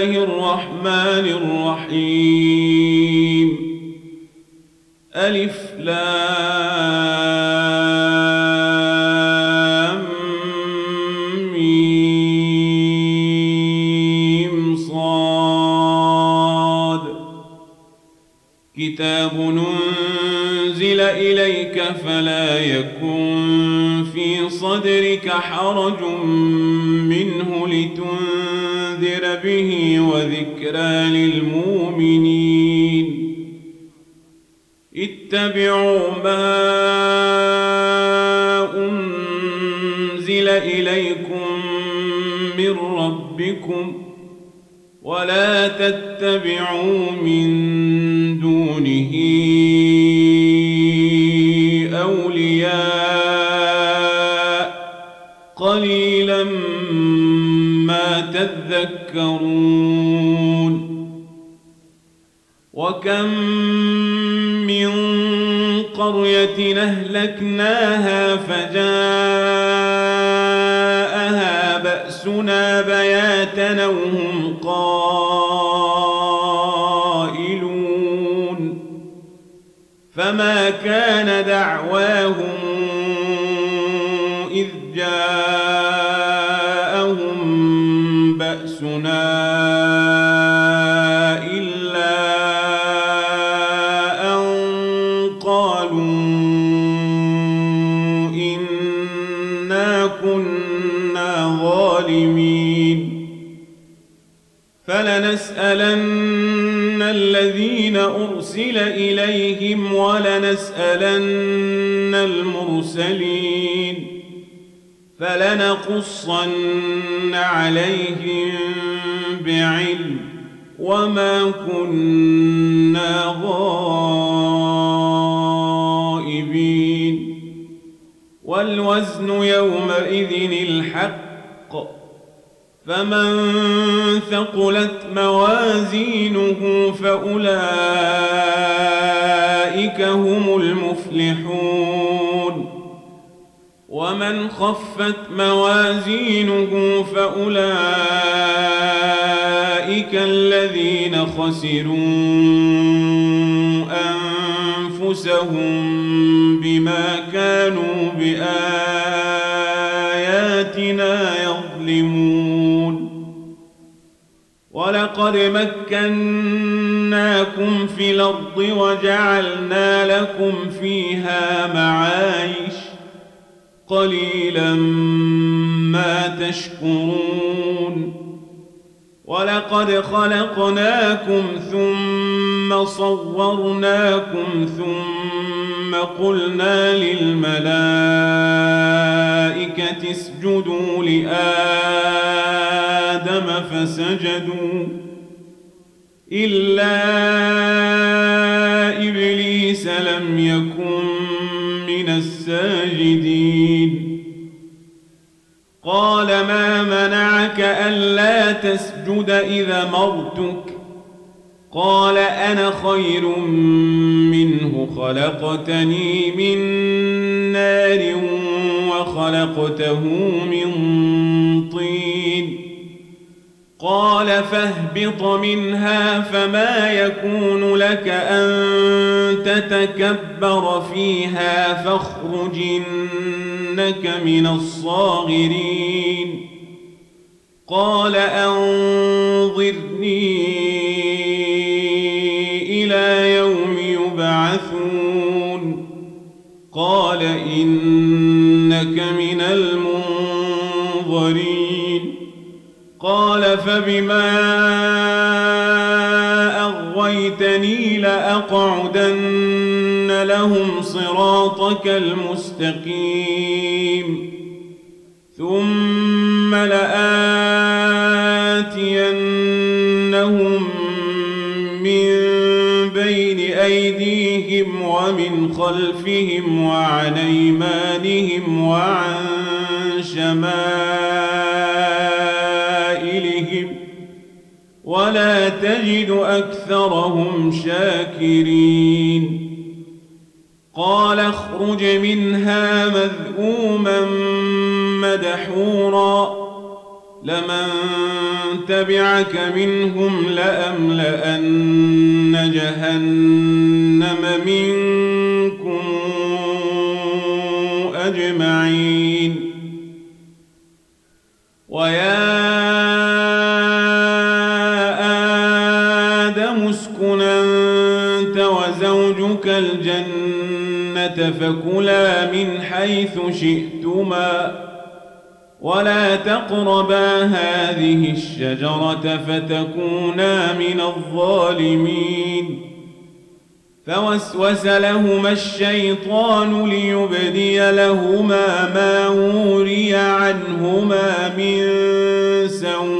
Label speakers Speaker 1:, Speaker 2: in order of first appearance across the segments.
Speaker 1: الله الرحمن الرحيم. بآياتنا يظلمون ولقد مكناكم في الأرض وجعلنا لكم فيها معايش قليلا ما تشكرون ولقد خلقناكم ثم صورناكم ثم قلنا للملائكة اسجدوا لآدم فسجدوا إلا إبليس لم يكن من الساجدين. قال ما منعك ألا تسجد إذا مرتك؟ قال أنا خير منه خلقتني من نار وخلقته من طين. قال فاهبط منها فما يكون لك أن تتكبر فيها فاخرج إنك من الصاغرين. قال أنظرني إنك من المنظرين. قال فبما أغويتني لأقعدن لهم صراطك المستقيم. ثم لآتينهم أيديهم ومن خلفهم وعن أيمانهم وعن شمائلهم ولا تجد أكثرهم شاكرين قال اخرج منها مذءوما مدحورا لمن تبعك منهم لأملأن جهنم منكم أجمعين. ويا آدم اسكن أنت وزوجك الجنة فكلا من حيث شئتما. ولا تقربا هذه الشجرة فتكونا من الظالمين فوسوس لهما الشيطان ليبدي لهما ما وري عنهما من سوآتهما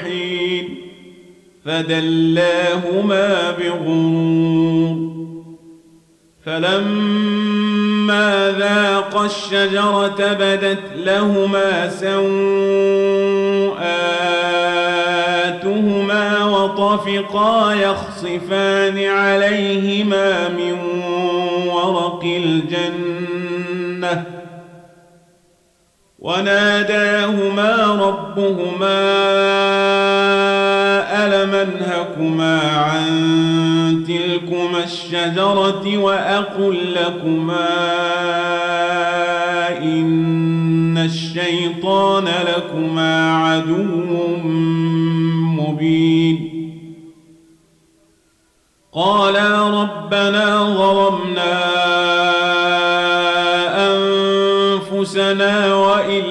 Speaker 1: فدلاهما بغرور. فلما ذاقا الشجرة بدت لهما سوآتهما وطفقا يخصفان عليهما من ورق الجنة. وناداهما ربهما ألم أنهكما عن تلكما الشجرة وأقل لكما إن الشيطان لكما عدو مبين قالا ربنا ظلمنا أنفسنا وإن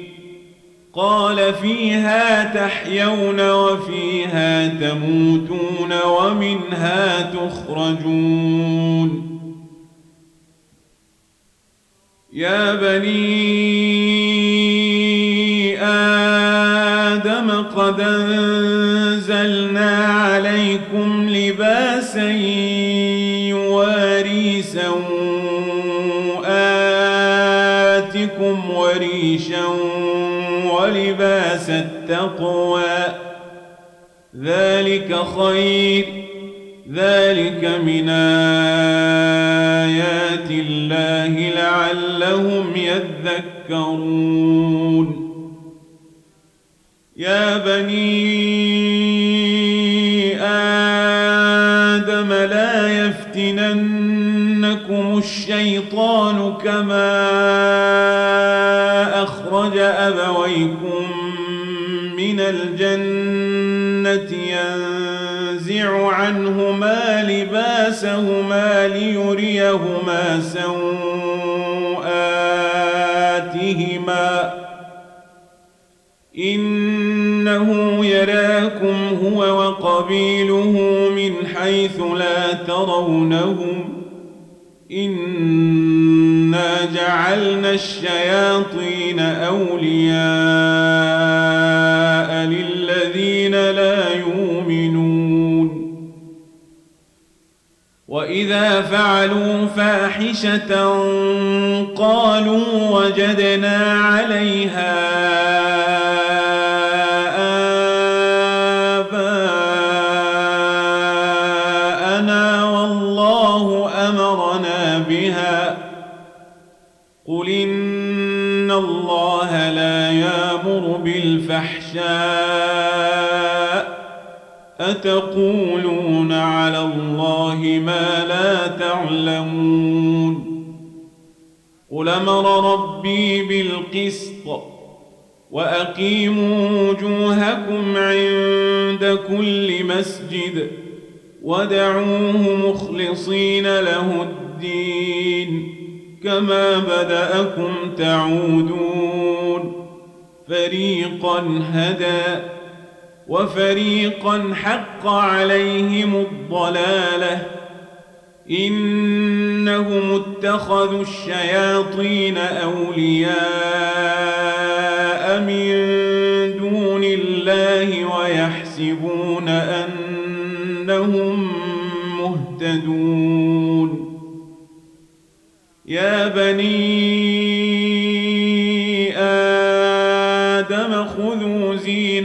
Speaker 1: قال فيها تحيون وفيها تموتون ومنها تخرجون. يا بني آدم قد أنزلنا عليكم لباسا سوآتكم وريشا ولباس التقوى. ذلك خير ذلك من آيات الله لعلهم يذكرون. يا بني آدم لا يفتننكم الشيطان كما أخرج أبويكم من الجنة ينزع عنهما لباسهما ليريهما سوآتهما. إنه يراكم هو وقبيله من حيث لا ترونهم. إنا جعلنا الشياطين أولياء للذين لا يؤمنون. وإذا فعلوا فاحشة قالوا وجدنا عليها بالفحشاء أتقولون على الله ما لا تعلمون قل أمر ربي بالقسط وأقيموا وجوهكم عند كل مسجد ودعوه مخلصين له الدين كما بدأكم تعودون فريقا هدى وفريقا حق عليهم الضلاله انهم اتخذوا الشياطين اولياء من دون الله ويحسبون انهم مهتدون يا بني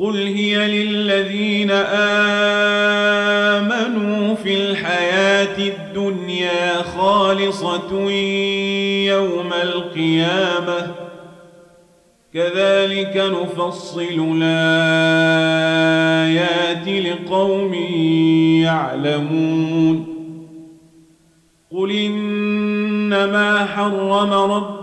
Speaker 1: قل هي للذين آمنوا في الحياة الدنيا خالصة يوم القيامة كذلك نفصل الآيات لقوم يعلمون قل إنما حرم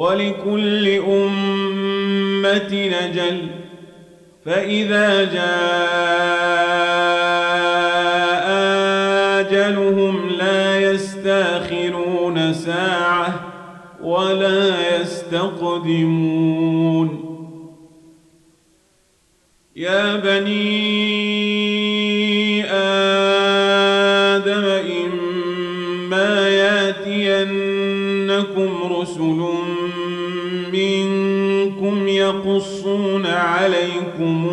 Speaker 1: ولكل أمة نجل. فإذا جاء آجلهم لا يستأخرون ساعة ولا يستقدمون. يا بني آدم إما ياتينكم رسل يقصون عليكم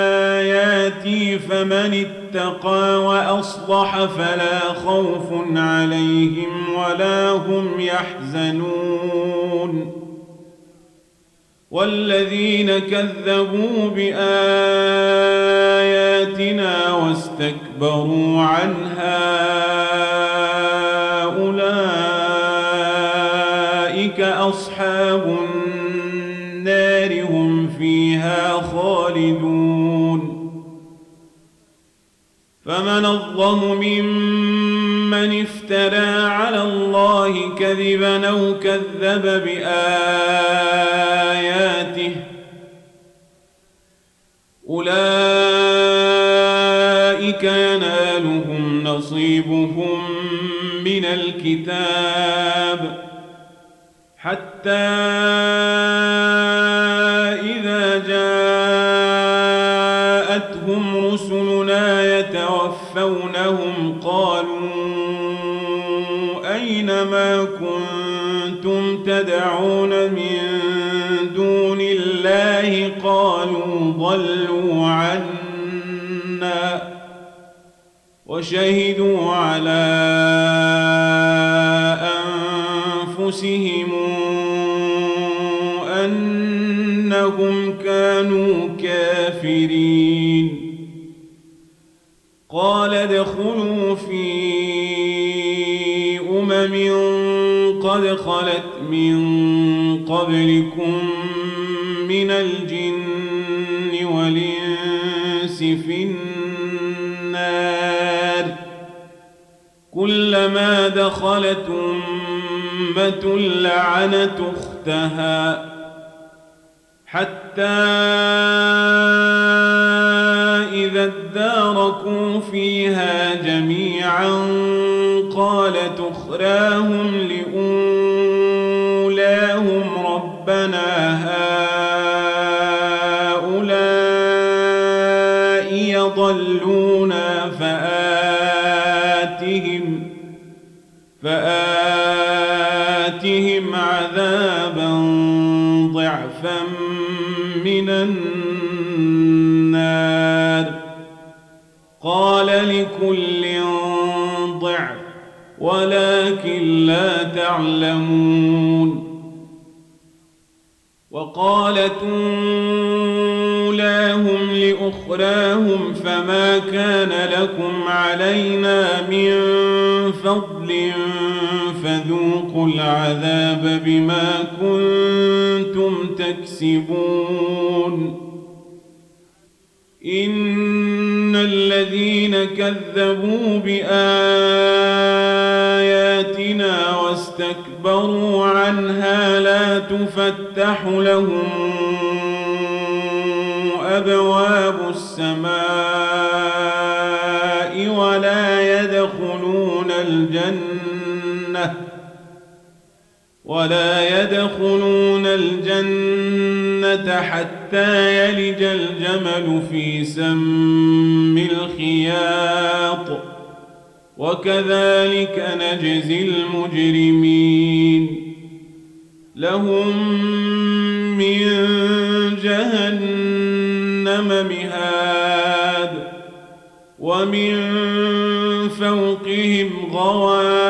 Speaker 1: آياتي فمن اتقى وأصلح فلا خوف عليهم ولا هم يحزنون والذين كذبوا بآياتنا واستكبروا عنها أصحاب النار هم فيها خالدون. فمن الظلم ممن افترى على الله كذبا أو كذب بآياته أولئك ينالهم نصيبهم من الكتاب حتى إذا جاءتهم رسلنا يتوفونهم قالوا أين ما كنتم تدعون من دون الله قالوا ضلوا عنا وشهدوا على أنفسهم أنهم كانوا كافرين قال ادخلوا في أمم قد خلت من قبلكم من الجن والإنس في النار كلما دخلت أمة لعنت أختها حتى إذا اداركوا فيها جميعا قالت أخراهم لأولاهم النار. قال لكل ضعف ولكن لا تعلمون. وقالت أولاهم لأخراهم فما كان لكم علينا من فضل فذوقوا العذاب بما كنتم تكسبون. إن الذين كذبوا بآياتنا واستكبروا عنها لا تفتح لهم أبواب السماء ولا يدخلون الجنة ولا يدخلون الجنة حتى يلج الجمل في سم الخياط. وكذلك نجزي المجرمين. لهم من جهنم مهاد ومن فوقهم غواش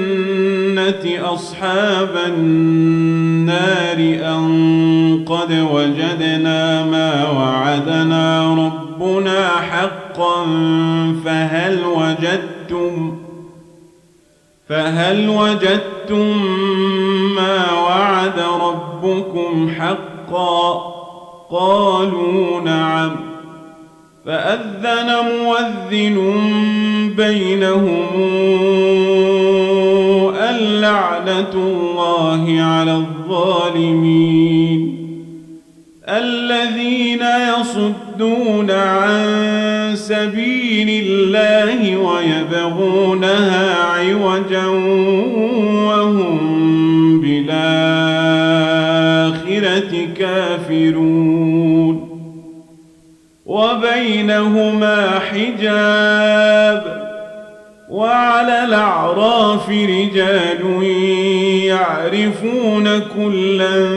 Speaker 1: أصحاب النار أن قد وجدنا ما وعدنا ربنا حقا فهل وجدتم فهل وجدتم ما وعد ربكم حقا؟ قالوا نعم. فأذن مؤذن بينهم اللعنة الله على الظالمين. الذين يصدون عن سبيل الله ويبغونها عوجا وهم بالآخرة كافرون. وبينهما حجاب وعلى الأعراف رجال يعرفون كلا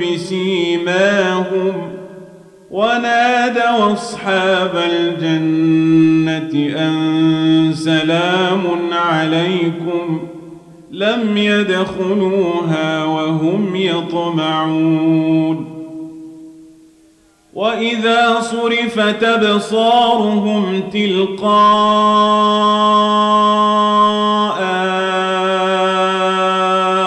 Speaker 1: بسيماهم ونادوا أصحاب الجنة أن سلام عليكم لم يدخلوها وهم يطمعون وإذا صرفت أبصارهم تلقاء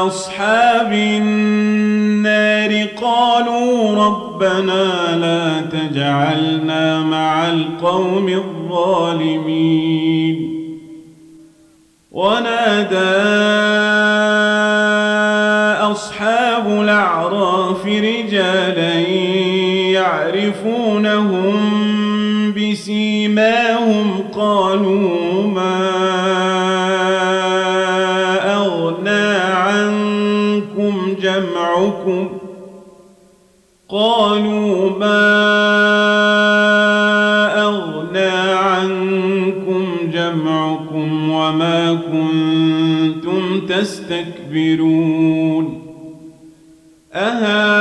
Speaker 1: أصحاب النار قالوا ربنا لا تجعلنا مع القوم الظالمين ونادى قالوا ما أغنى عنكم جمعكم قالوا ما أغنى عنكم جمعكم وما كنتم تستكبرون أهل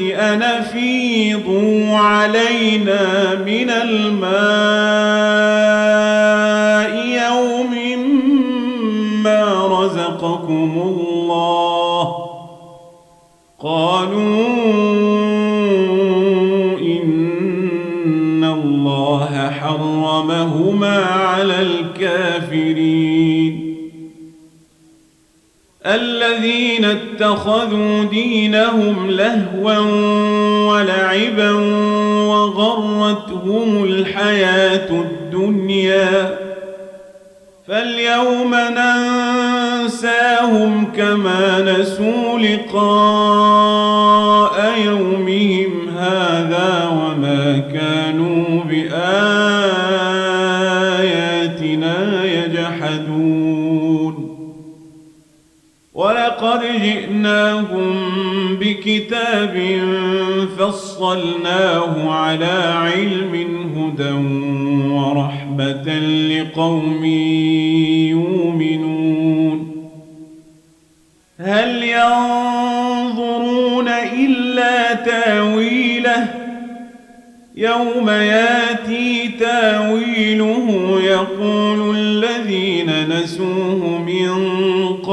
Speaker 1: أن علينا من الماء يوم ما رزقكم الله. قالوا إن الله حرمهما على الكافرين. الذين اتخذوا دينهم لهوا ولعبا وغرتهم الحياة الدنيا. فاليوم ننساهم كما نسوا لقاء يومهم ولقد جئناهم بكتاب فصلناه على علم هدى ورحمة لقوم يؤمنون. هل ينظرون إلا تاويله؟ يوم ياتي تاويله يقول الذين نسوه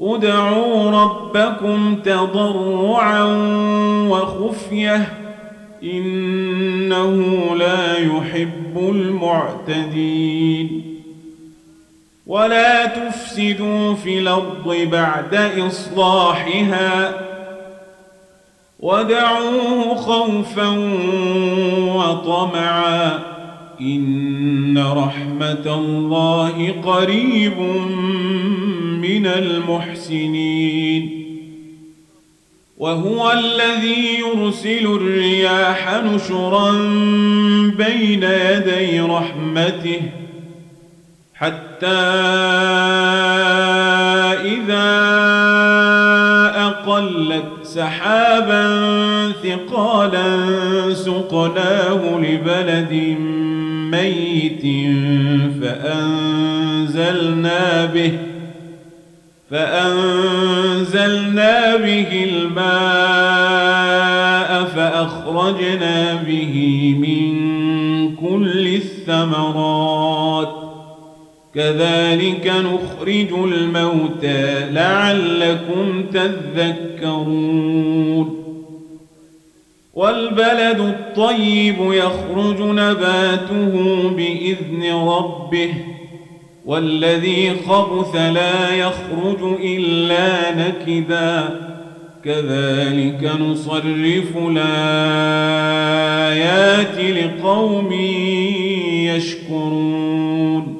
Speaker 1: ادعوا ربكم تضرعا وخفية إنه لا يحب المعتدين. ولا تفسدوا في الأرض بعد إصلاحها ودعوه خوفا وطمعا إن رحمة الله قريب من المحسنين. وهو الذي يرسل الرياح نشرا بين يدي رحمته حتى إذا أقلت سحابا ثقالا سقناه لبلد ميت فأنزلنا به فأنزلنا به الماء فأخرجنا به من كل الثمرات. كذلك نخرج الموتى لعلكم تذكرون. والبلد الطيب يخرج نباته بإذن ربه والذي خبث لا يخرج إلا نكدا. كذلك نصرف الآيات لقوم يشكرون.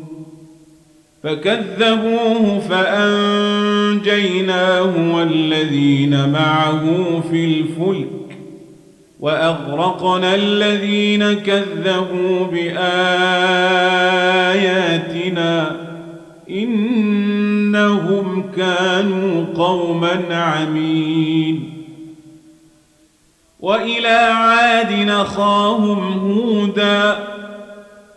Speaker 1: فكذبوه فأنجيناه والذين معه في الفلك وأغرقنا الذين كذبوا بآياتنا إنهم كانوا قوما عمين وإلى عاد نخاهم هودا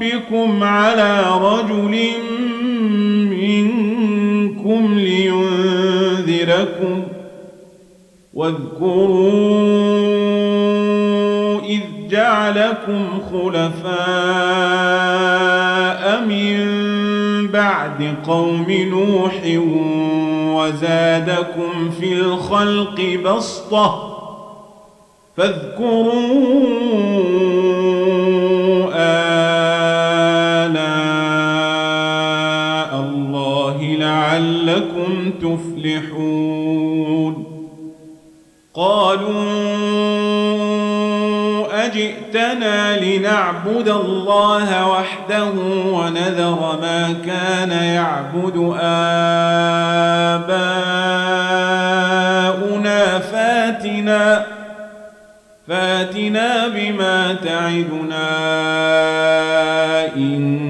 Speaker 1: ربكم على رجل منكم لينذركم واذكروا إذ جعلكم خلفاء من بعد قوم نوح وزادكم في الخلق بسطة فاذكروا آلاء لعلكم تفلحون قالوا أجئتنا لنعبد الله وحده ونذر ما كان يعبد آباؤنا فاتنا فاتنا بما تعدنا إن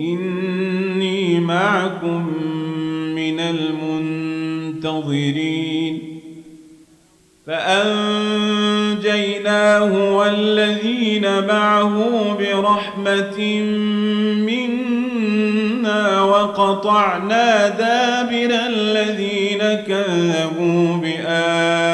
Speaker 1: إني معكم من المنتظرين. فأنجيناه والذين معه برحمة منا وقطعنا دابر الذين كذبوا بآياتنا.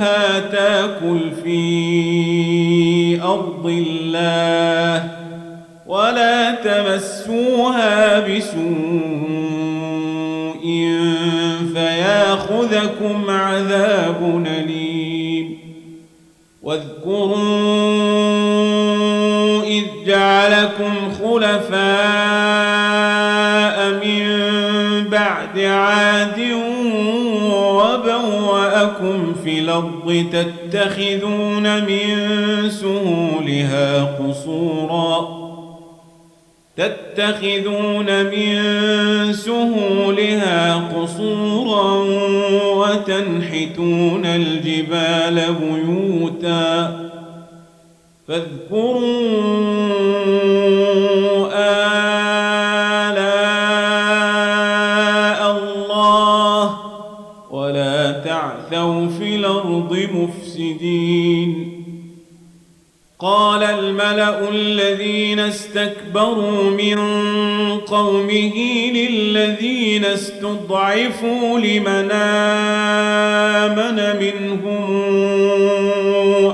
Speaker 1: فذروها تاكل في أرض الله ولا تمسوها بسوء فياخذكم عذاب أليم. واذكروا إذ جعلكم خلفاء في الأرض تتخذون من سهولها قصورا. تتخذون من سهولها قصورا وتنحتون الجبال بيوتا. فاذكروا الأرض مفسدين قال الملأ الذين استكبروا من قومه للذين استضعفوا لمن آمن منهم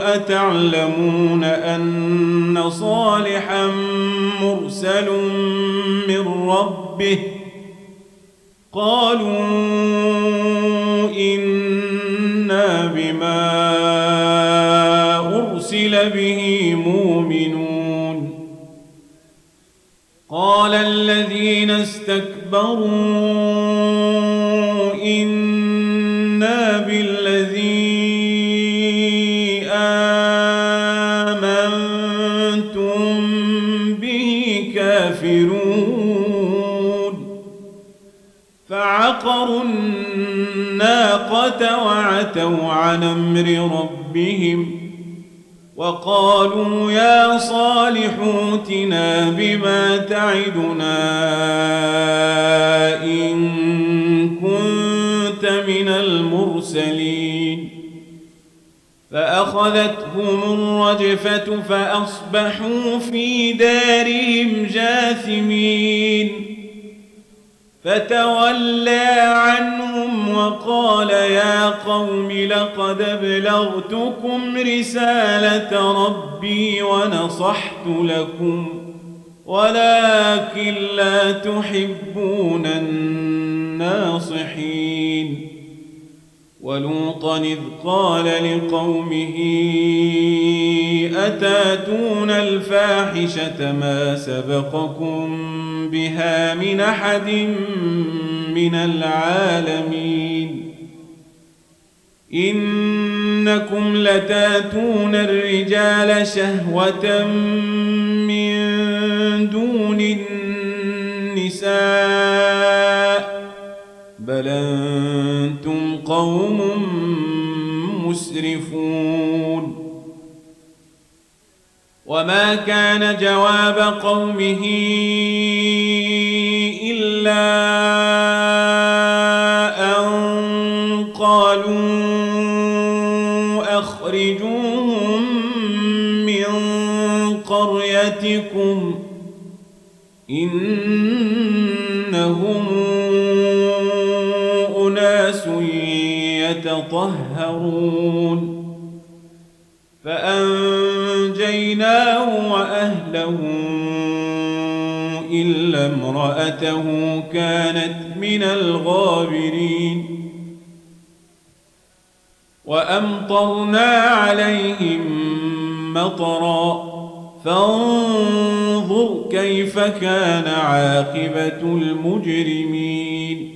Speaker 1: أتعلمون أن صالحا مرسل من ربه؟ قالوا بما أرسل به مؤمنون. قال الذين استكبروا إنا بالذي آمنتم به كافرون. فعقروا الناقة وعتوا عن أمر ربهم وقالوا يا صالح اوتنا بما تعدنا إن كنت من المرسلين فأخذتهم الرجفة فأصبحوا في دارهم جاثمين فتولى عنهم وقال يا قوم لقد ابلغتكم رسالة ربي ونصحت لكم ولكن لا تحبون الناصحين. ولوطا إذ قال لقومه أتاتون الفاحشة ما سبقكم بها من أحد من العالمين؟ إنكم لتاتون الرجال شهوة من دون النساء بل أنتم قوم مسرفون وما كان جواب قومه إلا أن قالوا أخرجوهم من قريتكم إنهم يتطهرون. فأنجيناه وأهله إلا امرأته كانت من الغابرين. وأمطرنا عليهم مطرًا. فانظر كيف كان عاقبة المجرمين.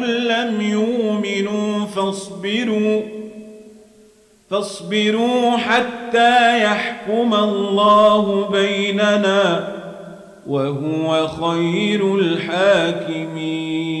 Speaker 1: فاصبروا فاصبروا حتى يحكم الله بيننا وهو خير الحاكمين.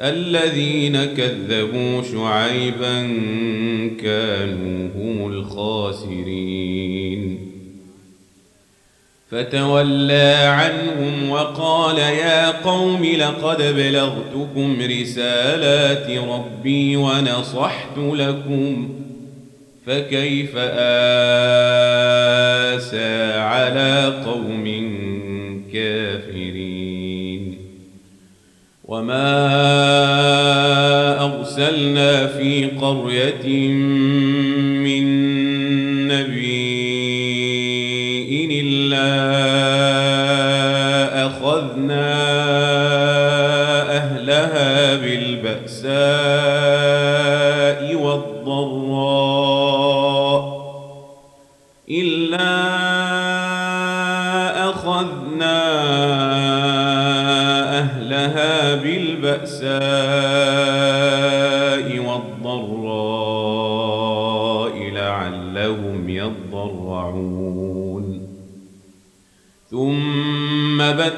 Speaker 1: الذين كذبوا شعيبا كانوا هم الخاسرين. فتولى عنهم وقال يا قوم لقد بلغتكم رسالات ربي ونصحت لكم فكيف آسى على قوم كافرين؟ وما أرسلنا في قرية من نبي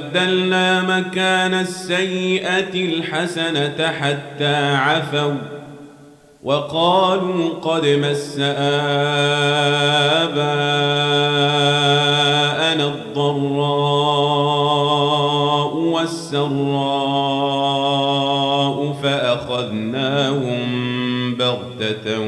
Speaker 1: ثم بدلنا مكان السيئة الحسنة حتى عفوا وقالوا قد مس آباءنا الضراء والسراء فأخذناهم بغتة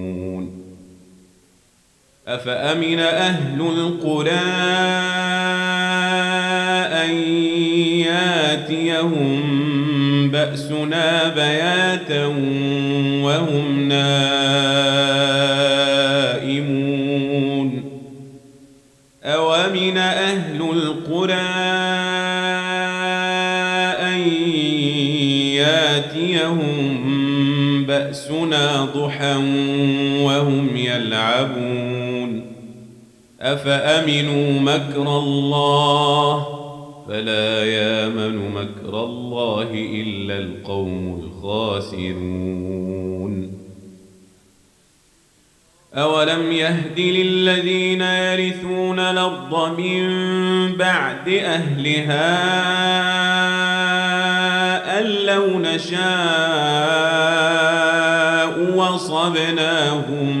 Speaker 1: أفأمن أهل القرى أن ياتيهم بأسنا بياتا وهم نائمون؟ أومن أهل القرى أن ياتيهم بأسنا ضحى وهم يلعبون؟ أفأمنوا مكر الله فلا يامن مكر الله إلا القوم الخاسرون أولم يهد للذين يرثون الأرض من بعد أهلها أن لو نشاء وصبناهم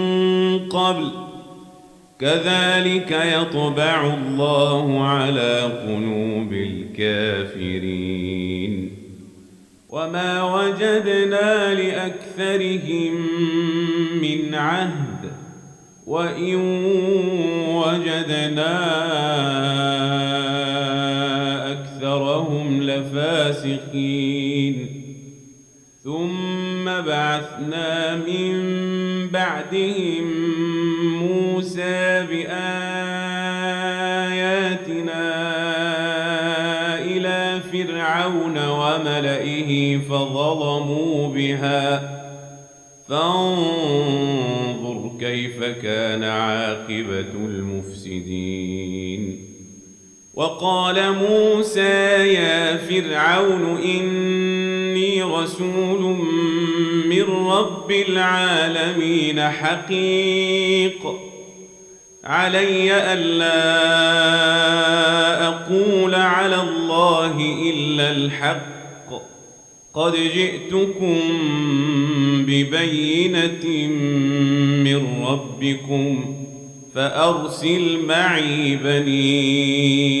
Speaker 1: قبل. كذلك يطبع الله على قلوب الكافرين. وما وجدنا لأكثرهم من عهد. وإن وجدنا أكثرهم لفاسقين. ثم بعثنا من بعدهم بآياتنا إلى فرعون وملئه فظلموا بها. فانظر كيف كان عاقبة المفسدين. وقال موسى يا فرعون إني رسول من رب العالمين حقيق. علي ألا أقول على الله إلا الحق. قد جئتكم ببينة من ربكم فأرسل معي بني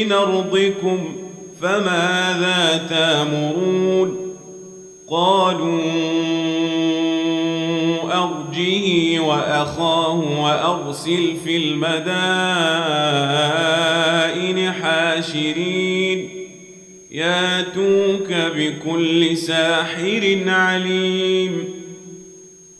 Speaker 1: من أرضكم فماذا تامرون قالوا أرجه وأخاه وأرسل في المدائن حاشرين ياتوك بكل ساحر عليم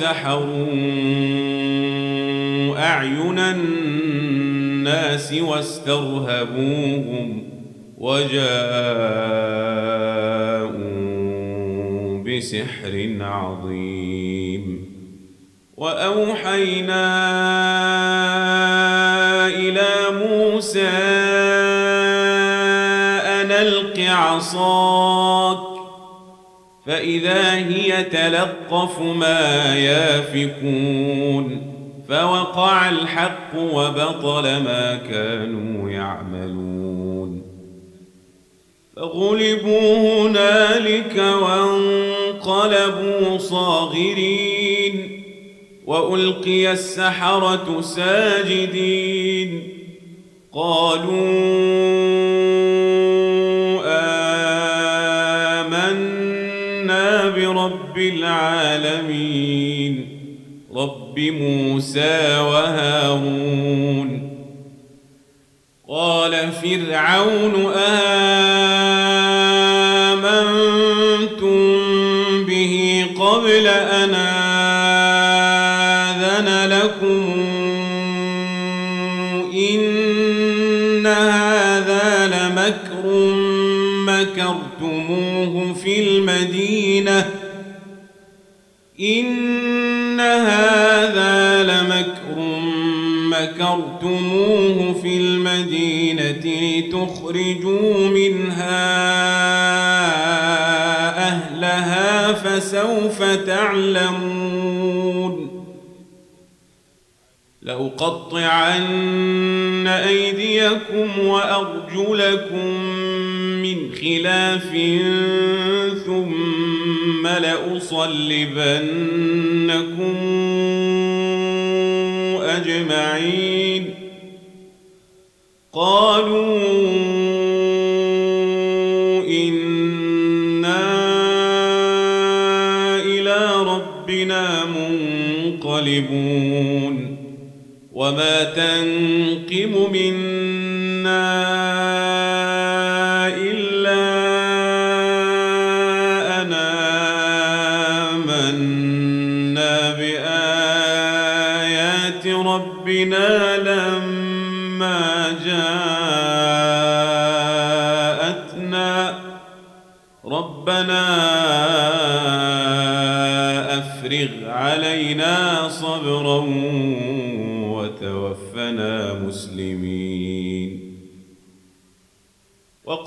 Speaker 1: سحروا أعين الناس واسترهبوهم وجاءوا بسحر عظيم وأوحينا إلى موسى أن ألق عصاك فإذا هي تلقف ما يافكون فوقع الحق وبطل ما كانوا يعملون فغلبوا هنالك وانقلبوا صاغرين وألقي السحرة ساجدين قالوا العالمين. رب موسى وهارون. قال فرعون آمنتم به قبل أن آذن لكم؟ إن هذا لمكر مكرتموه في المدينة. إن هذا لمكر مكرتموه في المدينة لتخرجوا منها أهلها فسوف تعلمون. لأقطعن أيديكم وأرجلكم من خلاف ثم لأصلبنكم أجمعين. قالوا إنا إلى ربنا منقلبون. وما تنقم منا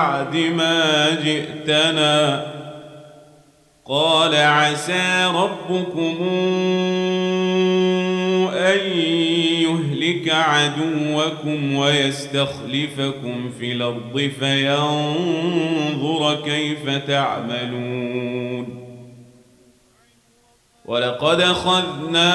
Speaker 1: بعد ما جئتنا قال عسى ربكم أن يهلك عدوكم ويستخلفكم في الأرض فينظر كيف تعملون ولقد أخذنا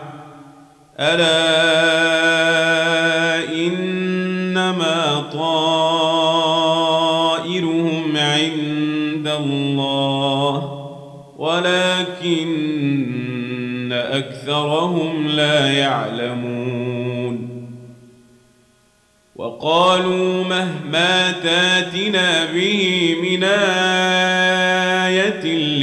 Speaker 1: ألا إنما طائرهم عند الله ولكن أكثرهم لا يعلمون وقالوا مهما تاتنا به من آية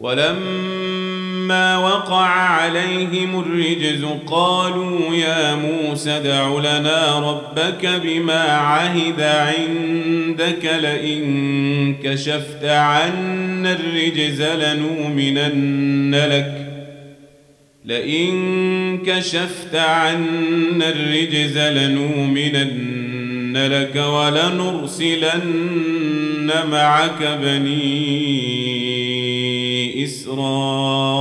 Speaker 1: ولما وقع عليهم الرجز قالوا يا موسى ادع لنا ربك بما عهد عندك لئن كشفت عنا الرجز لنؤمنن لك لئن كشفت عنا الرجز لنؤمنن لك ولنرسلن معك بني إسرائيل.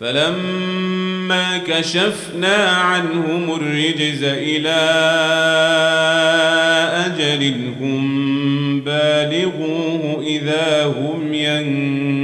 Speaker 1: فلما كشفنا عنهم الرجز إلى أجل هم بالغوه إذا هم ينكثون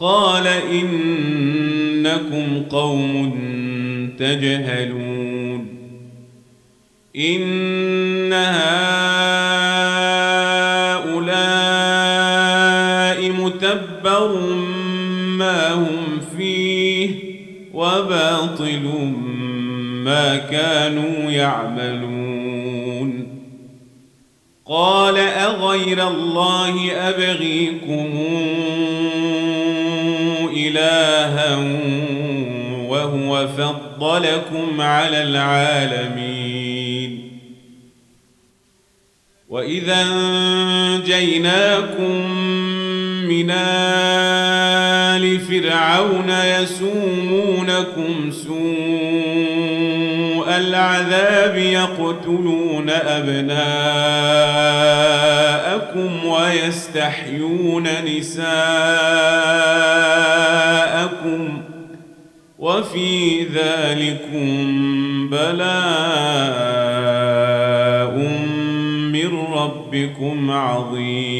Speaker 1: قال إنكم قوم تجهلون إن هؤلاء متبر ما هم فيه وباطل ما كانوا يعملون قال أغير الله أبغيكم إلها وهو فضلكم على العالمين وإذا انجيناكم من آل فرعون يسومونكم سوء العذاب يقتلون أبناءكم ويستحيون نساءكم وفي ذلكم بلاء من ربكم عظيم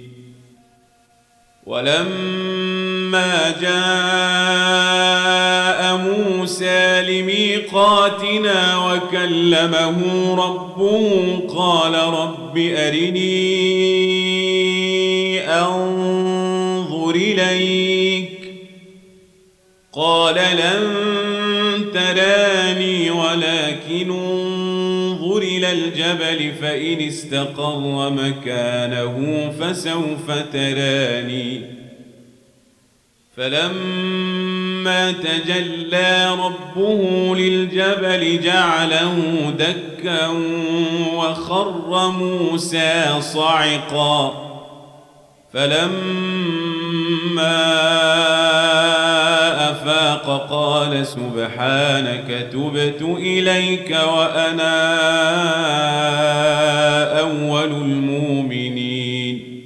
Speaker 1: ولما جاء موسى لميقاتنا وكلمه ربه قال رب أرني أنظر إليك. قال لن تراني ولكن إلى الجبل فإن استقر مكانه فسوف تراني. فلما تجلى ربه للجبل جعله دكا وخر موسى صعقا. فلما أفاق قال سبحانك تبت إليك وأنا أول المؤمنين.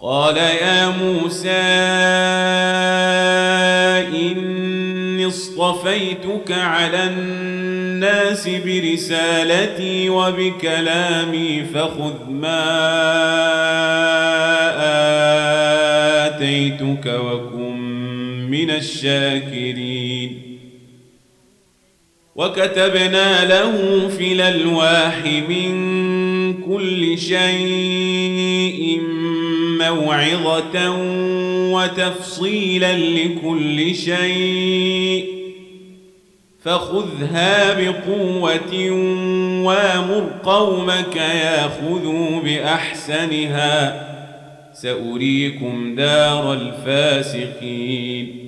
Speaker 1: قال يا موسى اصطفيتك على الناس برسالتي وبكلامي فخذ ما آتيتك وكن من الشاكرين. وكتبنا له في الألواح من كل شيء موعظة وتفصيلا لكل شيء فخذها بقوة وامر قومك ياخذوا بأحسنها. سأريكم دار الفاسقين.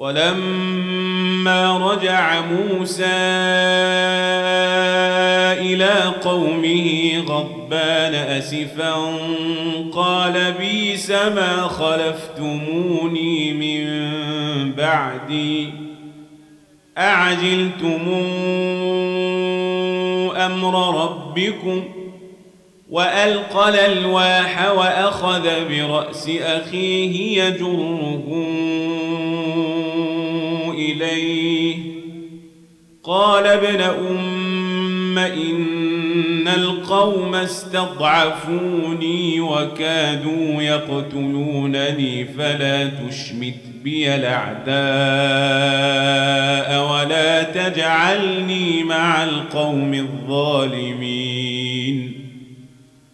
Speaker 1: ولما رجع موسى إلى قومه غضبان أسفا قال بيس ما خلفتموني من بعدي أعجلتم أمر ربكم وألقى الألواح وأخذ برأس أخيه يجره إليه. قال ابن أم إن القوم استضعفوني وكادوا يقتلونني فلا تشمت بي الأعداء ولا تجعلني مع القوم الظالمين.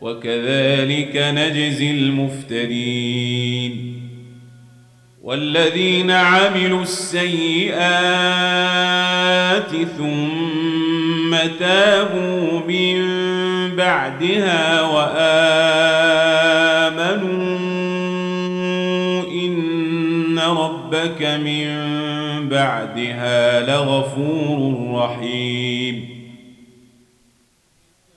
Speaker 1: وكذلك نجزي المفترين والذين عملوا السيئات ثم تابوا من بعدها وآمنوا إن ربك من بعدها لغفور رحيم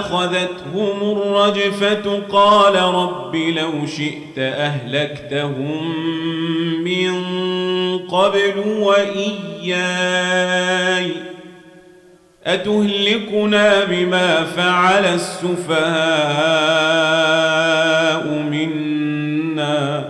Speaker 1: أخذتهم الرجفة قال رب لو شئت أهلكتهم من قبل وإياي أتهلكنا بما فعل السفهاء منا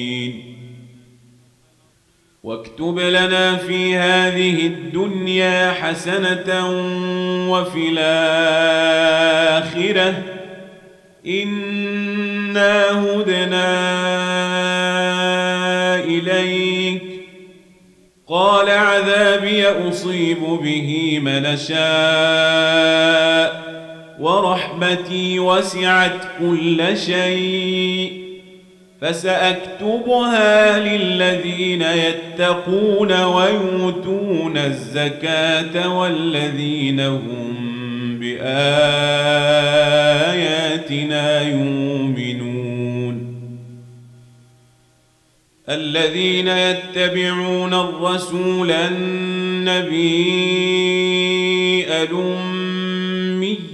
Speaker 1: واكتب لنا في هذه الدنيا حسنة وفي الآخرة. إنا هدنا إليك. قال عذابي أصيب به من شاء ورحمتي وسعت كل شيء. فسأكتبها للذين يتقون ويؤتون الزكاة والذين هم بآياتنا يؤمنون. الذين يتبعون الرسول النبي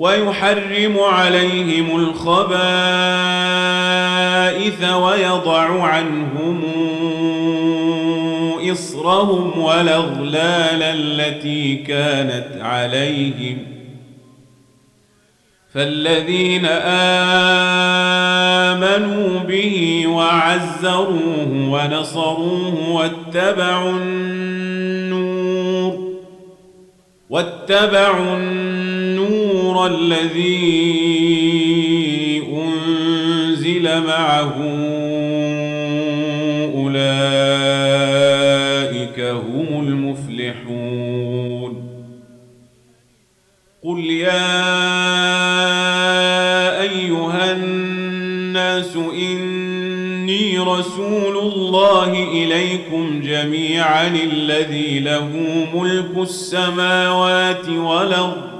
Speaker 1: ويحرم عليهم الخبائث ويضع عنهم إصرهم والأغلال التي كانت عليهم. فالذين آمنوا به وعزروه ونصروه واتبعوا النور واتبعوا النور الذي أنزل معه أولئك هم المفلحون. قل يا رسول الله إليكم جميعا الذي له ملك السماوات والأرض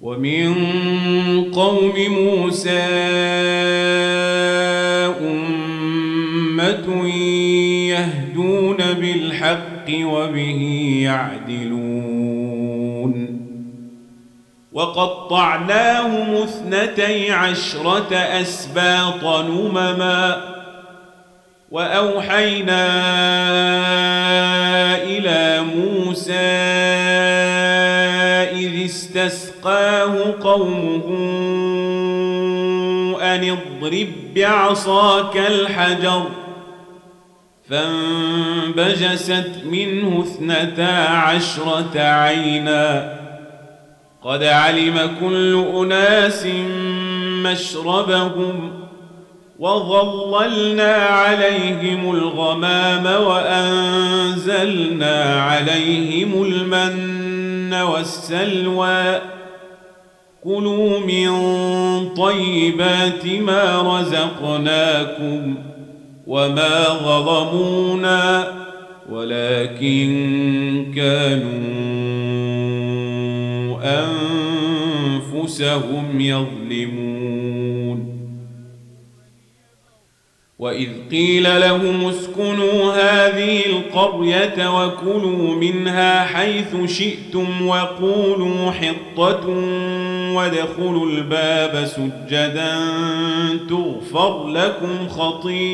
Speaker 1: ومن قوم موسى أمة يهدون بالحق وبه يعدلون. وقطعناهم اثنتي عشرة أسباط نمما وأوحينا إلى موسى استسقاه قومه أن اضرب بعصاك الحجر فانبجست منه اثنتا عشرة عينا قد علم كل أناس مشربهم وظللنا عليهم الغمام وأنزلنا عليهم المن والسلوى. كلوا من طيبات ما رزقناكم وما ظلمونا ولكن كانوا أنفسهم يظلمون. وإذ قيل لهم اسكنوا هذه القرية وكلوا منها حيث شئتم وقولوا حطة وادخلوا الباب سجدا تغفر لكم خطيئاتكم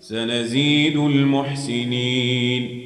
Speaker 1: سنزيد المحسنين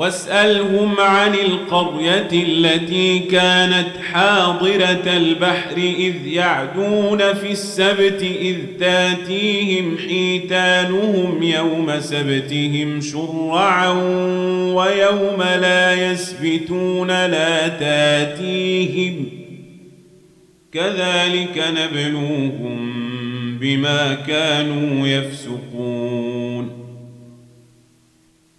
Speaker 1: واسألهم عن القرية التي كانت حاضرة البحر إذ يعدون في السبت إذ تاتيهم حيتانهم يوم سبتهم شرعا ويوم لا يسبتون لا تاتيهم كذلك نبلوهم بما كانوا يفسقون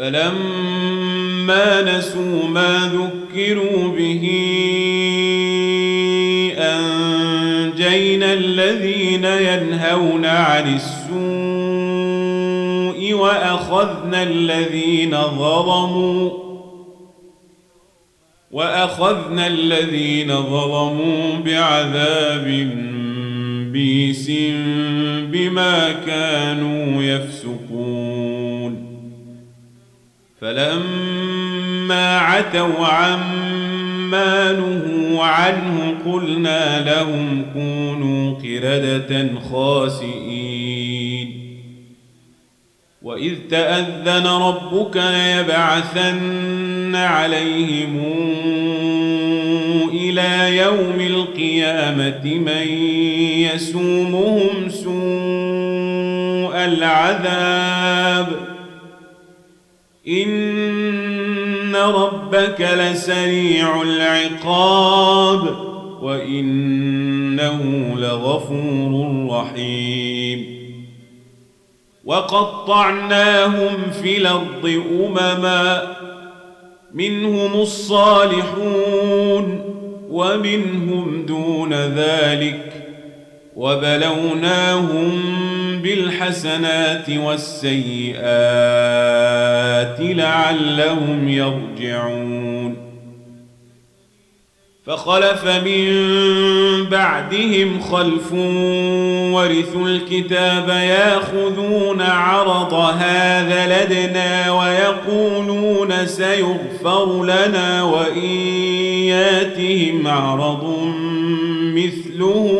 Speaker 1: فلما نسوا ما ذكروا به أنجينا الذين ينهون عن السوء وأخذنا الذين ظلموا وأخذنا الذين ظلموا بعذاب بيس بما كانوا يفسقون. فلما عتوا عما نهوا عنه قلنا لهم كونوا قردة خاسئين. وإذ تأذن ربك ليبعثن عليهم إلى يوم القيامة من يسومهم سوء العذاب. إن ربك لسريع العقاب وإنه لغفور رحيم وقطعناهم في الأرض امما منهم الصالحون ومنهم دون ذلك وبلوناهم بالحسنات والسيئات لعلهم يرجعون. فخلف من بعدهم خلف ورثوا الكتاب ياخذون عرض هذا لدنا ويقولون سيغفر لنا وإن ياتهم عرض مثله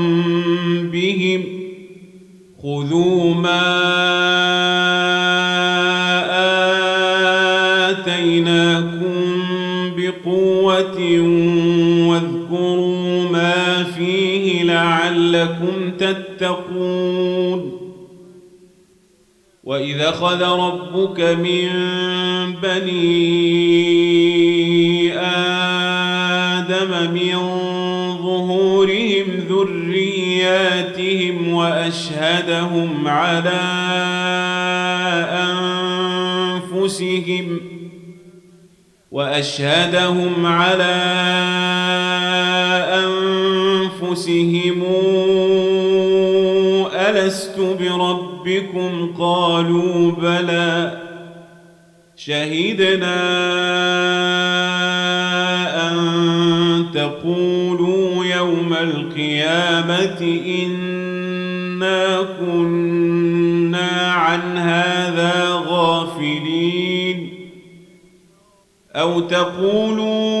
Speaker 1: لعلكم تتقون وإذا خذ ربك من بني آدم من ظهورهم ذرياتهم وأشهدهم على أنفسهم وأشهدهم على أنفسهم ألست بربكم؟ قالوا بلى. شهدنا أن تقولوا يوم القيامة إنا كنا عن هذا غافلين. أو تقولوا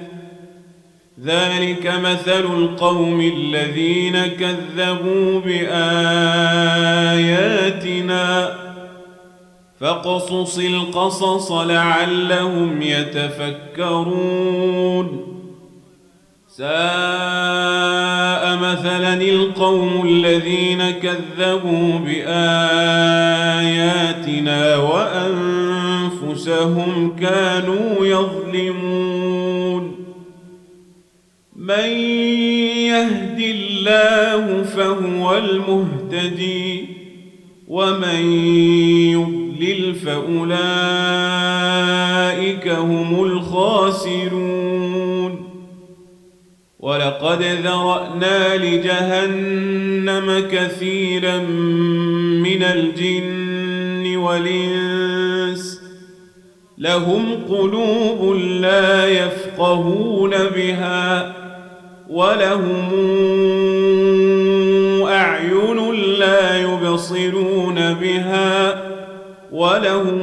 Speaker 1: ذلك مثل القوم الذين كذبوا بآياتنا. فاقصص القصص لعلهم يتفكرون. ساء مثلا القوم الذين كذبوا بآياتنا وأنفسهم كانوا يظلمون. من يهد الله فهو المهتدي ومن يضلل فأولئك هم الخاسرون. ولقد ذرأنا لجهنم كثيرا من الجن والإنس. لهم قلوب لا يفقهون بها. ولهم أعين لا يبصرون بها ولهم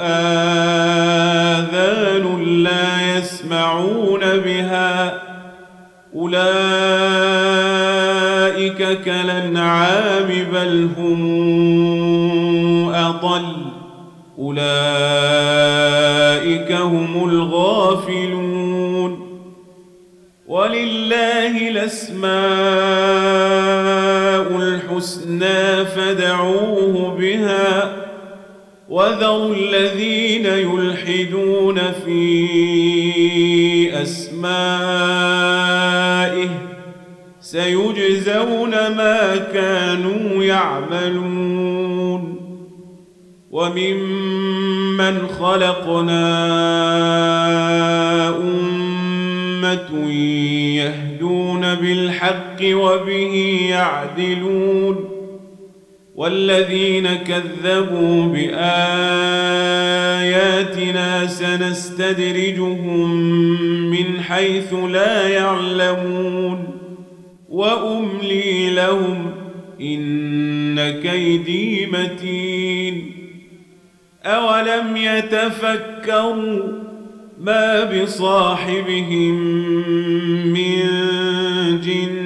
Speaker 1: آذان لا يسمعون بها أولئك كالأنعام بل هم أضل أولئك هم الغافلون الأسماء الحسنى فدعوه بها وذروا الذين يلحدون في أسمائه سيجزون ما كانوا يعملون وممن خلقنا أمة بالحق وبه يعدلون والذين كذبوا بآياتنا سنستدرجهم من حيث لا يعلمون وأملي لهم إن كيدي متين أولم يتفكروا ما بصاحبهم من إن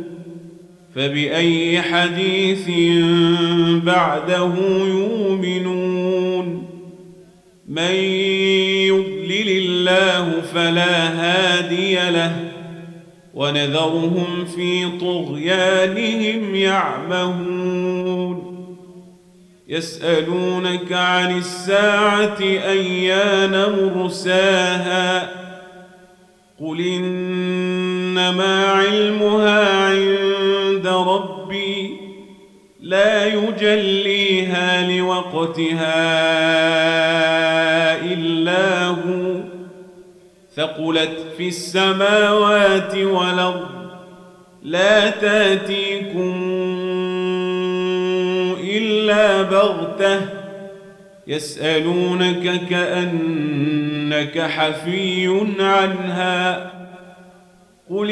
Speaker 1: فبأي حديث بعده يؤمنون؟ من يضلل الله فلا هادي له ونذرهم في طغيانهم يعمهون. يسألونك عن الساعة أيان مرساها؟ قل إنما علمها عند ربي لا يجليها لوقتها إلا هو. ثقلت في السماوات والأرض لا تأتيكم إلا بغتة يسألونك كأنك حفي عنها. قل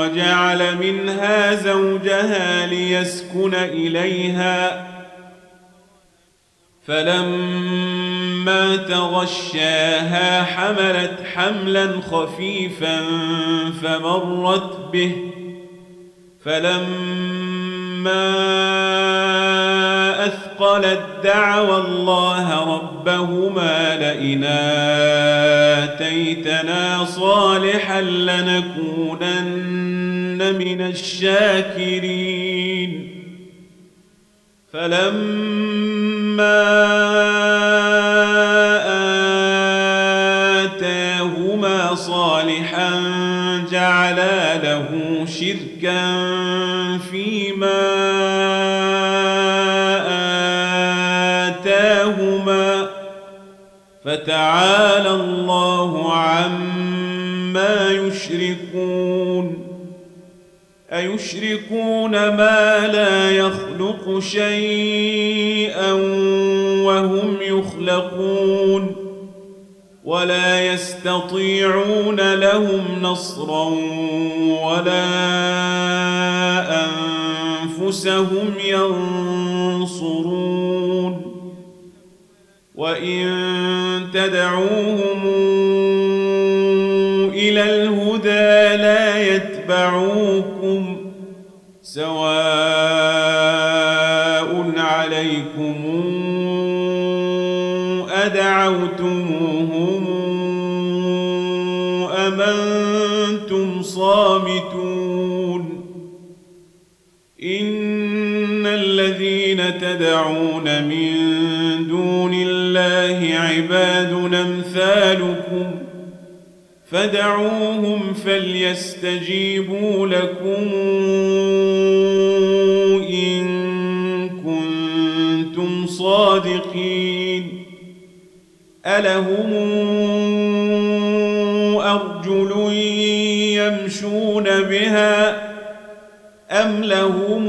Speaker 1: وجعل منها زوجها ليسكن إليها. فلما تغشاها حملت حملا خفيفا فمرت به. فلما أثقلت دعوى الله ربهما لئن آتيتنا صالحا لنكونن من الشاكرين فلما آتاهما صالحا جعلا له شركا فيما آتاهما فتعالى الله عما يشركون أيشركون ما لا يخلق شيئا وهم يخلقون ولا يستطيعون لهم نصرا ولا أنفسهم ينصرون. وإن تدعوهم تدعون من دون الله عباد أمثالكم فدعوهم فليستجيبوا لكم إن كنتم صادقين ألهم أرجل يمشون بها أم لهم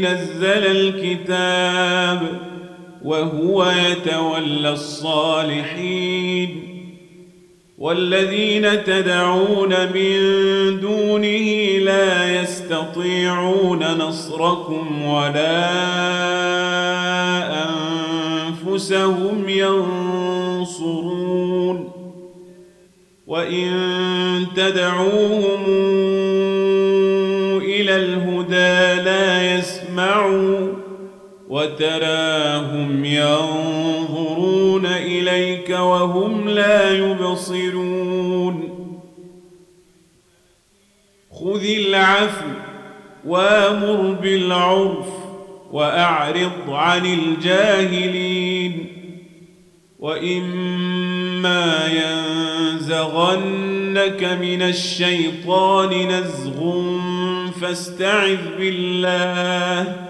Speaker 1: نزل الكتاب وهو يتولى الصالحين والذين تدعون من دونه لا يستطيعون نصركم ولا أنفسهم ينصرون وإن تدعوهم وتراهم ينظرون إليك وهم لا يبصرون. خذ العفو وأمر بالعرف وأعرض عن الجاهلين. وإما ينزغنك من الشيطان نزغ فاستعذ بالله.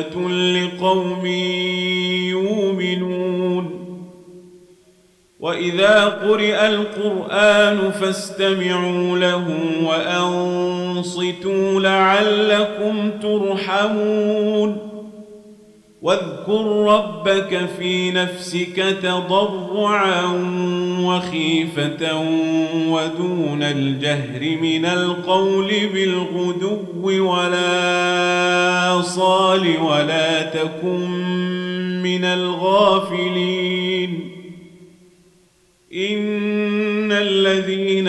Speaker 1: ورحمة لقوم يؤمنون. وإذا قرئ القرآن فاستمعوا له وأنصتوا لعلكم ترحمون. واذكر ربك في نفسك تضرعا وخيفة ودون الجهر من القول بالغدو ولا صال ولا تكن من الغافلين. إن الذين